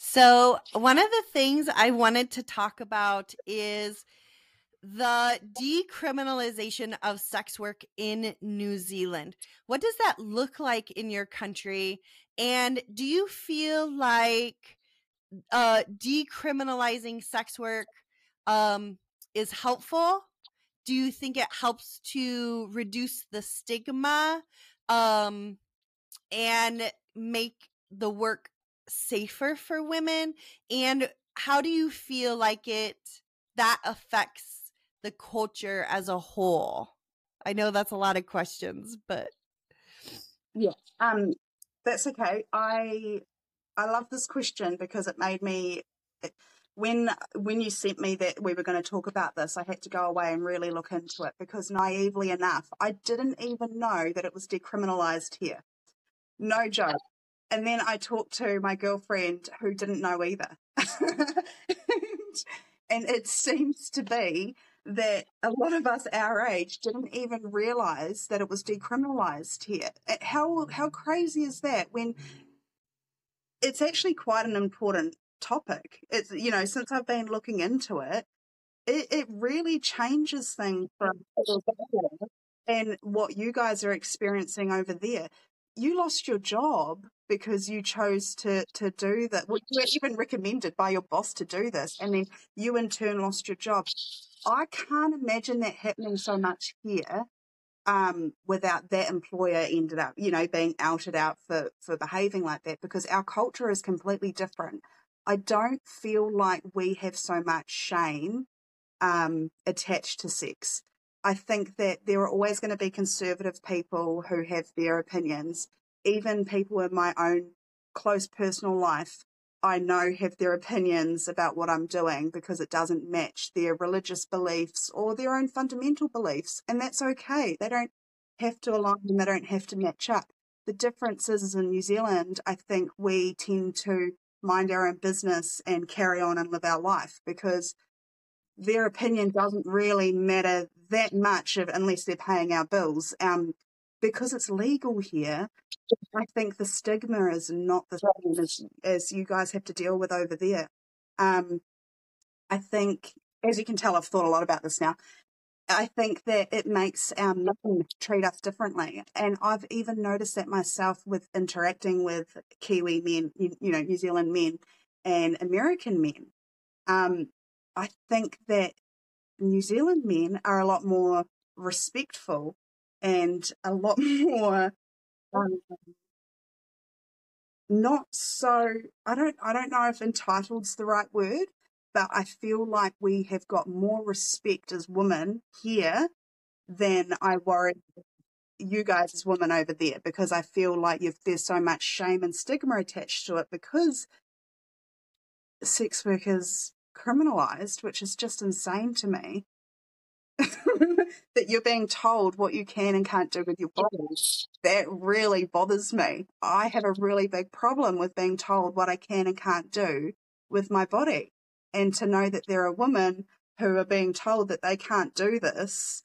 So, one of the things I wanted to talk about is the decriminalization of sex work in New Zealand. What does that look like in your country? And do you feel like uh, decriminalizing sex work um, is helpful? Do you think it helps to reduce the stigma um, and make the work safer for women? And how do you feel like it that affects the culture as a whole? I know that's a lot of questions, but yeah, um, that's okay. I I love this question because it made me when when you sent me that we were going to talk about this, I had to go away and really look into it because naively enough, I didn't even know that it was decriminalized here. No joke. And then I talked to my girlfriend who didn't know either. and, and it seems to be that a lot of us our age didn't even realize that it was decriminalized here. How how crazy is that when it's actually quite an important topic. It's you know, since I've been looking into it, it, it really changes things from and what you guys are experiencing over there. You lost your job because you chose to to do that. Well, you were even recommended by your boss to do this, and then you in turn lost your job. I can't imagine that happening so much here um, without that employer ended up, you know, being outed out for, for behaving like that because our culture is completely different. I don't feel like we have so much shame um, attached to sex. I think that there are always going to be conservative people who have their opinions. Even people in my own close personal life I know have their opinions about what I'm doing because it doesn't match their religious beliefs or their own fundamental beliefs. And that's okay. They don't have to align and they don't have to match up. The difference is, is in New Zealand, I think we tend to mind our own business and carry on and live our life because their opinion doesn't really matter that much of, unless they're paying our bills. Um, because it's legal here, I think the stigma is not the same as, as you guys have to deal with over there. Um, I think, as you can tell, I've thought a lot about this now. I think that it makes our men treat us differently. And I've even noticed that myself with interacting with Kiwi men, you, you know, New Zealand men and American men. Um, I think that New Zealand men are a lot more respectful and a lot more um, not so I don't I don't know if entitled's the right word, but I feel like we have got more respect as women here than I worry you guys as women over there because I feel like there's so much shame and stigma attached to it because sex work is criminalized, which is just insane to me. that you're being told what you can and can't do with your body. That really bothers me. I have a really big problem with being told what I can and can't do with my body. And to know that there are women who are being told that they can't do this,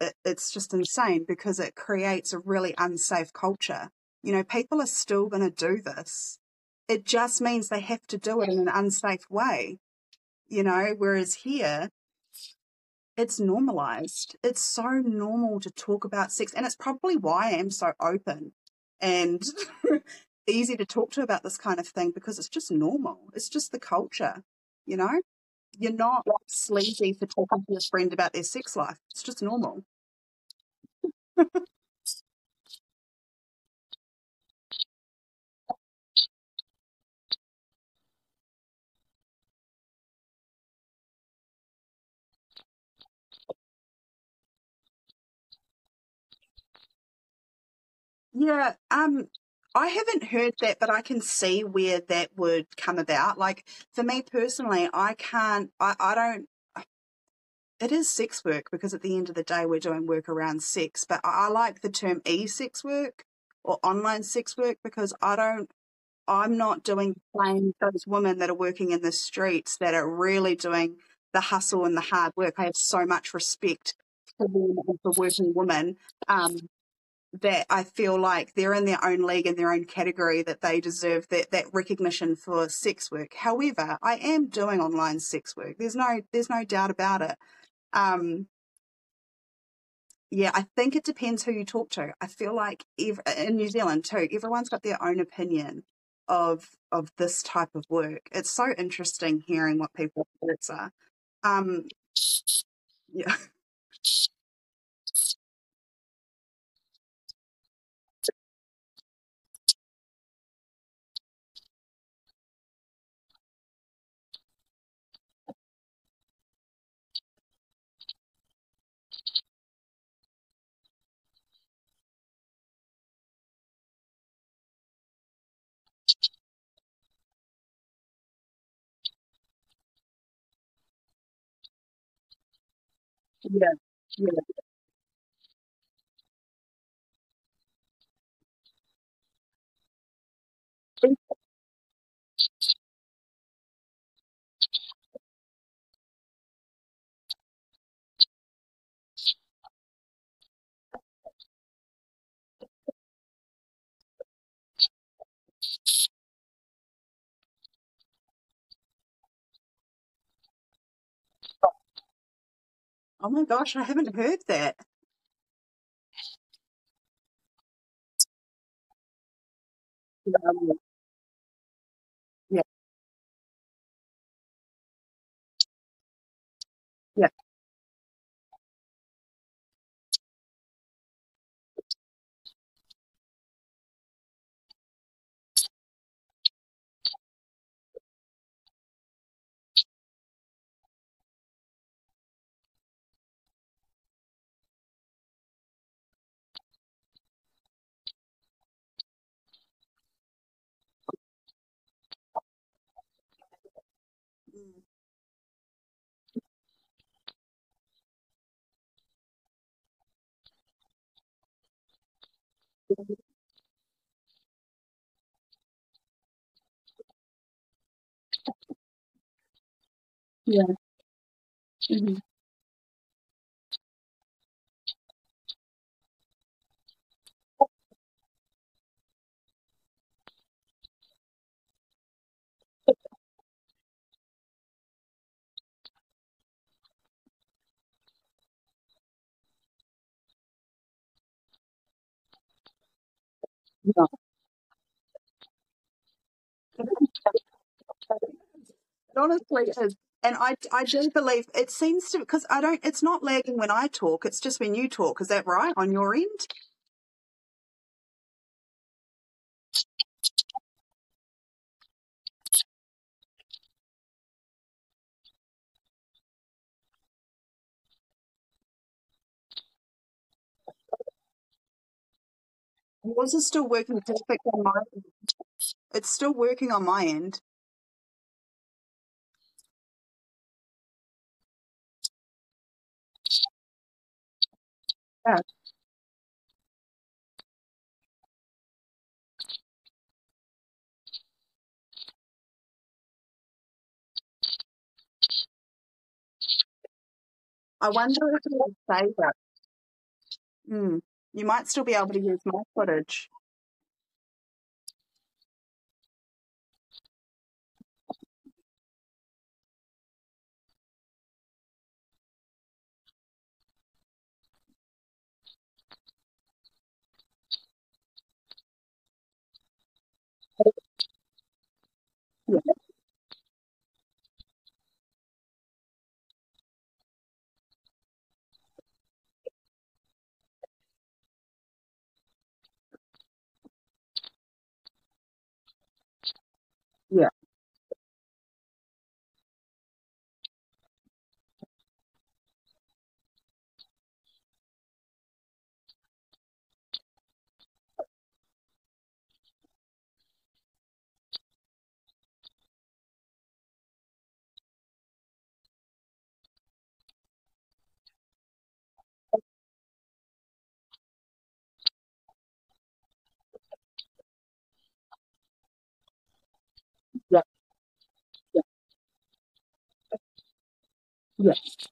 it, it's just insane because it creates a really unsafe culture. You know, people are still going to do this. It just means they have to do it in an unsafe way. You know, whereas here, it's normalized. It's so normal to talk about sex. And it's probably why I am so open and easy to talk to about this kind of thing because it's just normal. It's just the culture, you know? You're not like sleazy for talking to your friend about their sex life. It's just normal. Yeah, um, I haven't heard that, but I can see where that would come about. Like for me personally, I can't, I, I don't, it is sex work because at the end of the day, we're doing work around sex, but I, I like the term e sex work or online sex work because I don't, I'm not doing playing those women that are working in the streets that are really doing the hustle and the hard work. I have so much respect for them and for working women. Um, that I feel like they're in their own league and their own category that they deserve that that recognition for sex work. However, I am doing online sex work. There's no there's no doubt about it. Um, yeah, I think it depends who you talk to. I feel like ev- in New Zealand too, everyone's got their own opinion of of this type of work. It's so interesting hearing what people's thoughts are. Um, yeah. Yeah, yeah. Oh my gosh, I haven't heard that. Yeah, mhm, It honestly is. And I, I do believe it seems to because I don't. It's not lagging when I talk. It's just when you talk. Is that right on your end? Yours is still working perfect on my end. It's still working on my end. Yeah. I wonder if it will save it. Mm. You might still be able to use my footage. Yeah. Yes.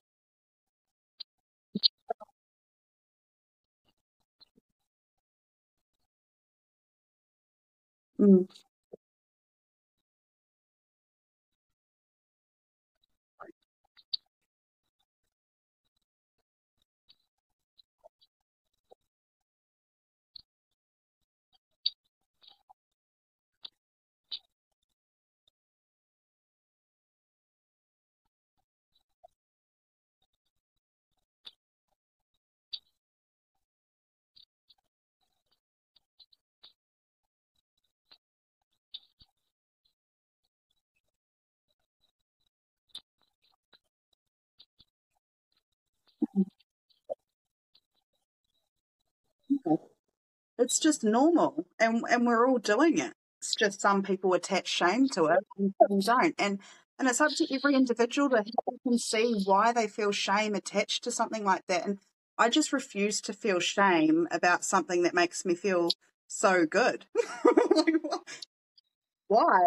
Mm. It's just normal, and and we're all doing it. It's just some people attach shame to it and some don't, and and it's up to every individual to see why they feel shame attached to something like that. And I just refuse to feel shame about something that makes me feel so good. like, why?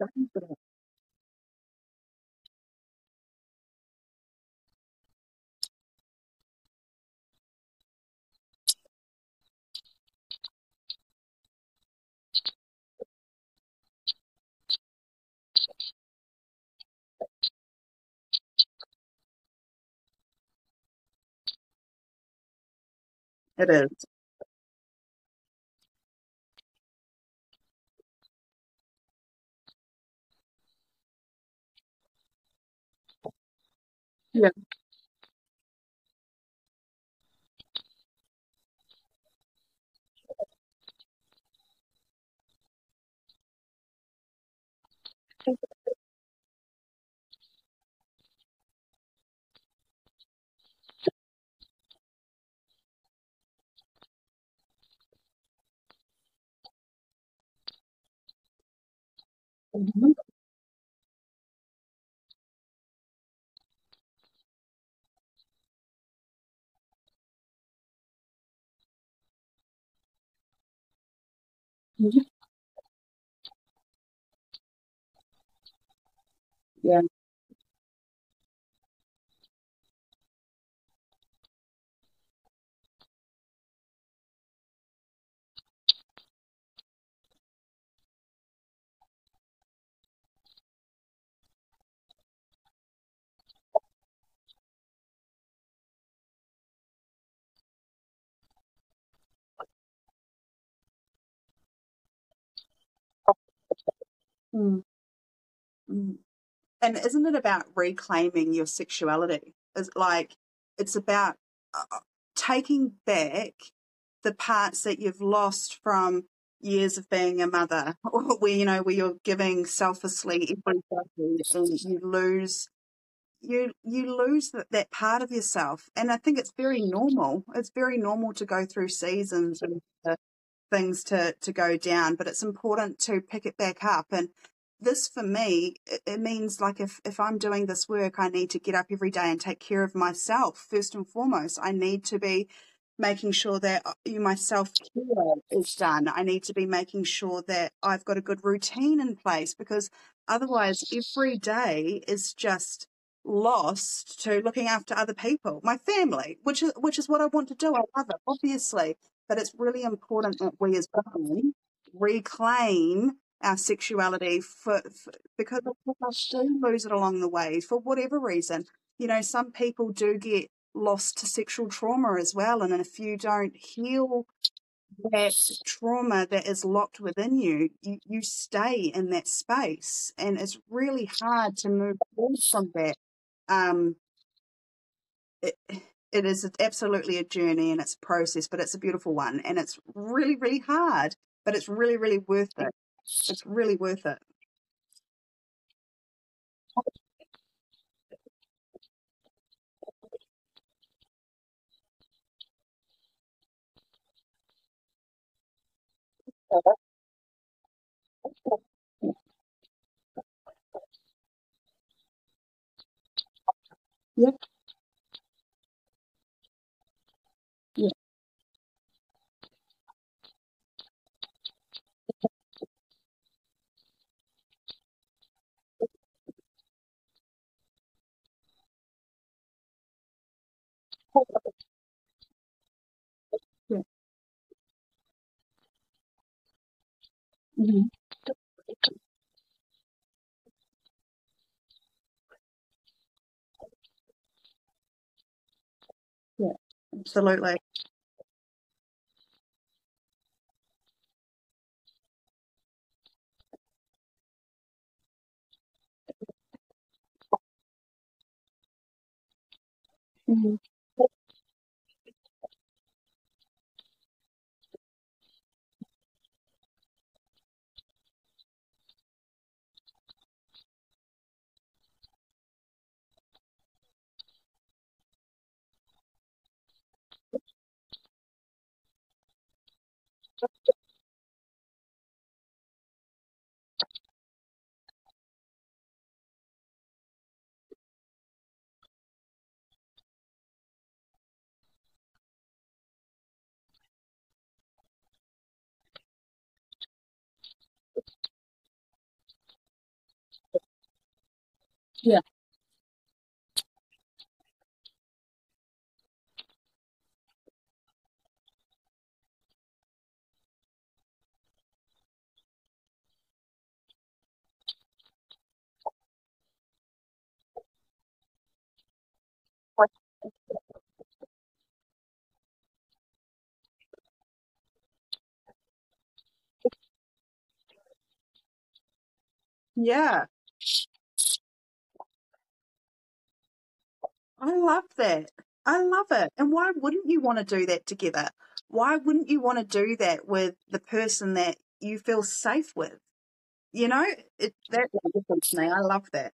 It is. Yeah. Mm-hmm. Yeah. Mm. Mm. And isn't it about reclaiming your sexuality? It's like it's about uh, taking back the parts that you've lost from years of being a mother, or where you know where you're giving selflessly everything, and you lose you you lose that, that part of yourself. And I think it's very normal. It's very normal to go through seasons and uh, things to to go down, but it's important to pick it back up. And this for me it, means like if if i'm doing this work i need to get up every day and take care of myself first and foremost. I need to be making sure that uh, my self care is done. I need to be making sure that i've got a good routine in place because otherwise every day is just lost to looking after other people my family which is which is what i want to do i love it obviously but it's really important that we as women reclaim our sexuality for, for because us do lose it along the way for whatever reason. You know, some people do get lost to sexual trauma as well, and if you don't heal that trauma that is locked within you, you, you stay in that space, and it's really hard to move forward from that. Um, it, it is absolutely a journey and it's a process, but it's a beautiful one, and it's really, really hard, but it's really, really worth it. It's really worth it. Yep. Yeah. Yeah. Mhm. Absolutely. Mhm. Yeah. Yeah. I love that. I love it. And why wouldn't you want to do that together? Why wouldn't you want to do that with the person that you feel safe with? You know, it that's wonderful to me. I love that.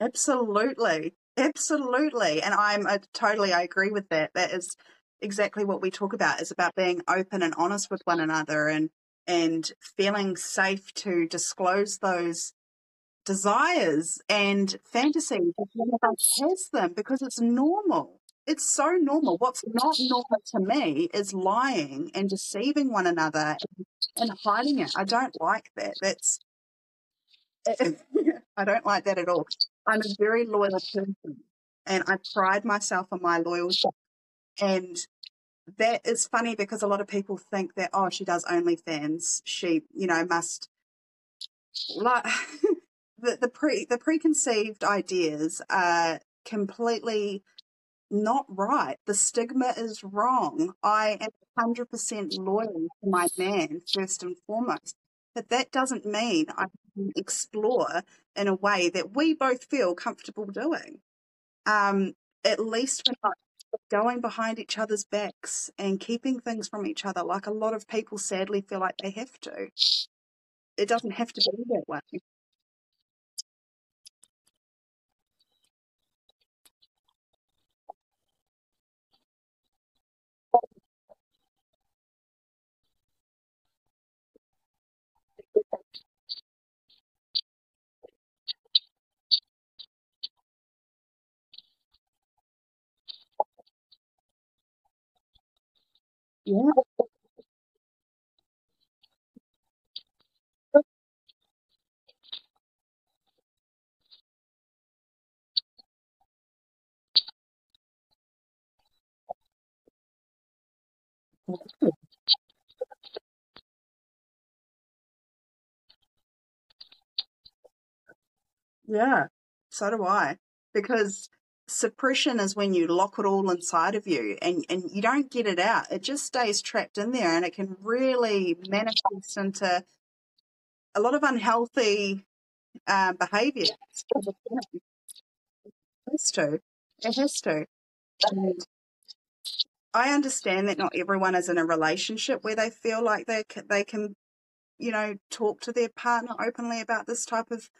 Absolutely. Absolutely. And I'm I totally I agree with that. That is exactly what we talk about is about being open and honest with one another and and feeling safe to disclose those desires and fantasies has them because it's normal. It's so normal. What's not normal to me is lying and deceiving one another and, and hiding it. I don't like that. That's I don't like that at all. I'm a very loyal person and I pride myself on my loyalty. And that is funny because a lot of people think that, oh, she does OnlyFans. She, you know, must like the, the pre the preconceived ideas are completely not right. The stigma is wrong. I am hundred percent loyal to my man first and foremost. But that doesn't mean I can explore in a way that we both feel comfortable doing. Um, at least we're not going behind each other's backs and keeping things from each other like a lot of people sadly feel like they have to. It doesn't have to be that way. Yeah. Yeah, so do I. Because suppression is when you lock it all inside of you and, and you don't get it out. It just stays trapped in there and it can really manifest into a lot of unhealthy uh, behavior. has to. It has to. And I understand that not everyone is in a relationship where they feel like they they can, you know, talk to their partner openly about this type of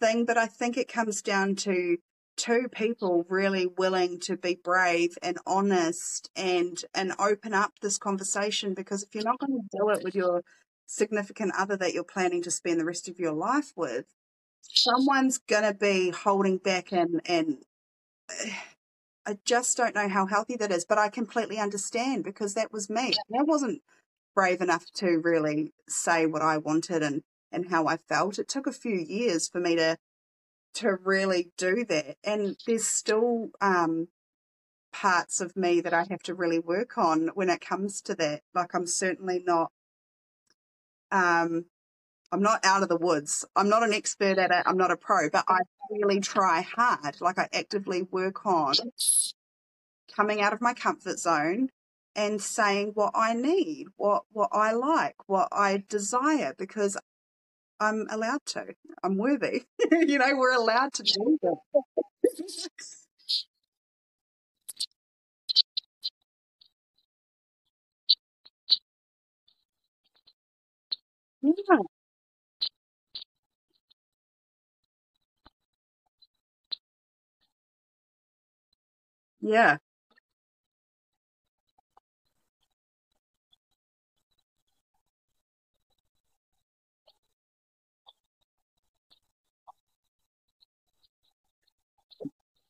thing. But I think it comes down to two people really willing to be brave and honest and and open up this conversation because if you're not going to do it with your significant other that you're planning to spend the rest of your life with someone's going to be holding back and and I just don't know how healthy that is but I completely understand because that was me. I wasn't brave enough to really say what I wanted and and how I felt. It took a few years for me to to really do that. And there's still um, parts of me that I have to really work on when it comes to that. Like I'm certainly not, um, I'm not out of the woods. I'm not an expert at it. I'm not a pro, but I really try hard. Like I actively work on coming out of my comfort zone and saying what I need, what what I like, what I desire, because I'm allowed to. I'm worthy. you know, we're allowed to do that. yeah. Yeah.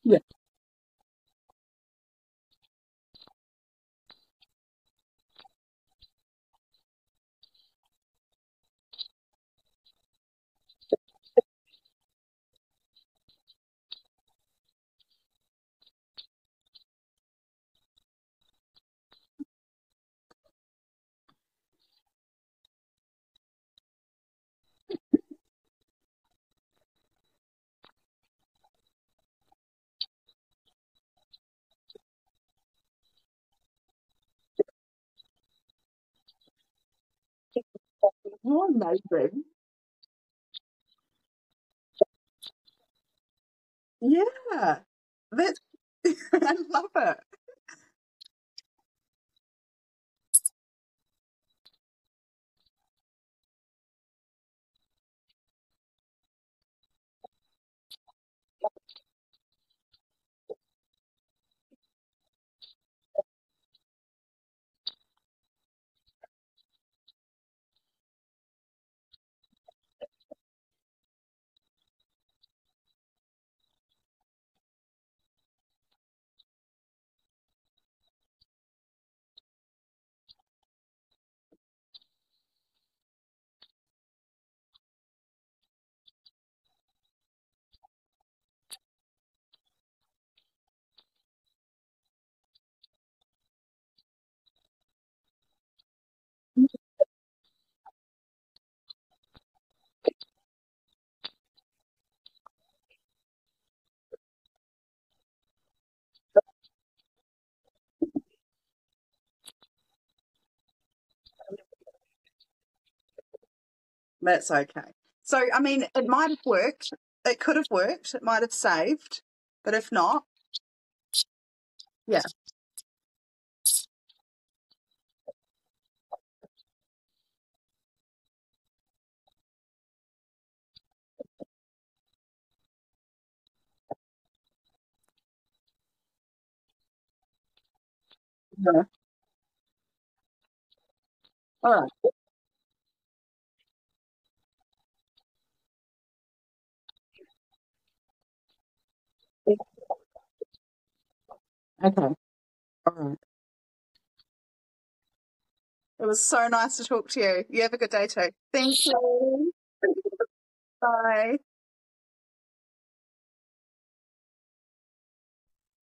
Yeah. Amazing. Yeah. That's I love it. That's okay. So, I mean, it might have worked. It could have worked. It might have saved. But if not, yeah. Yeah. All right. Okay. All right. It was so nice to talk to you. You have a good day too. Thank you. Bye.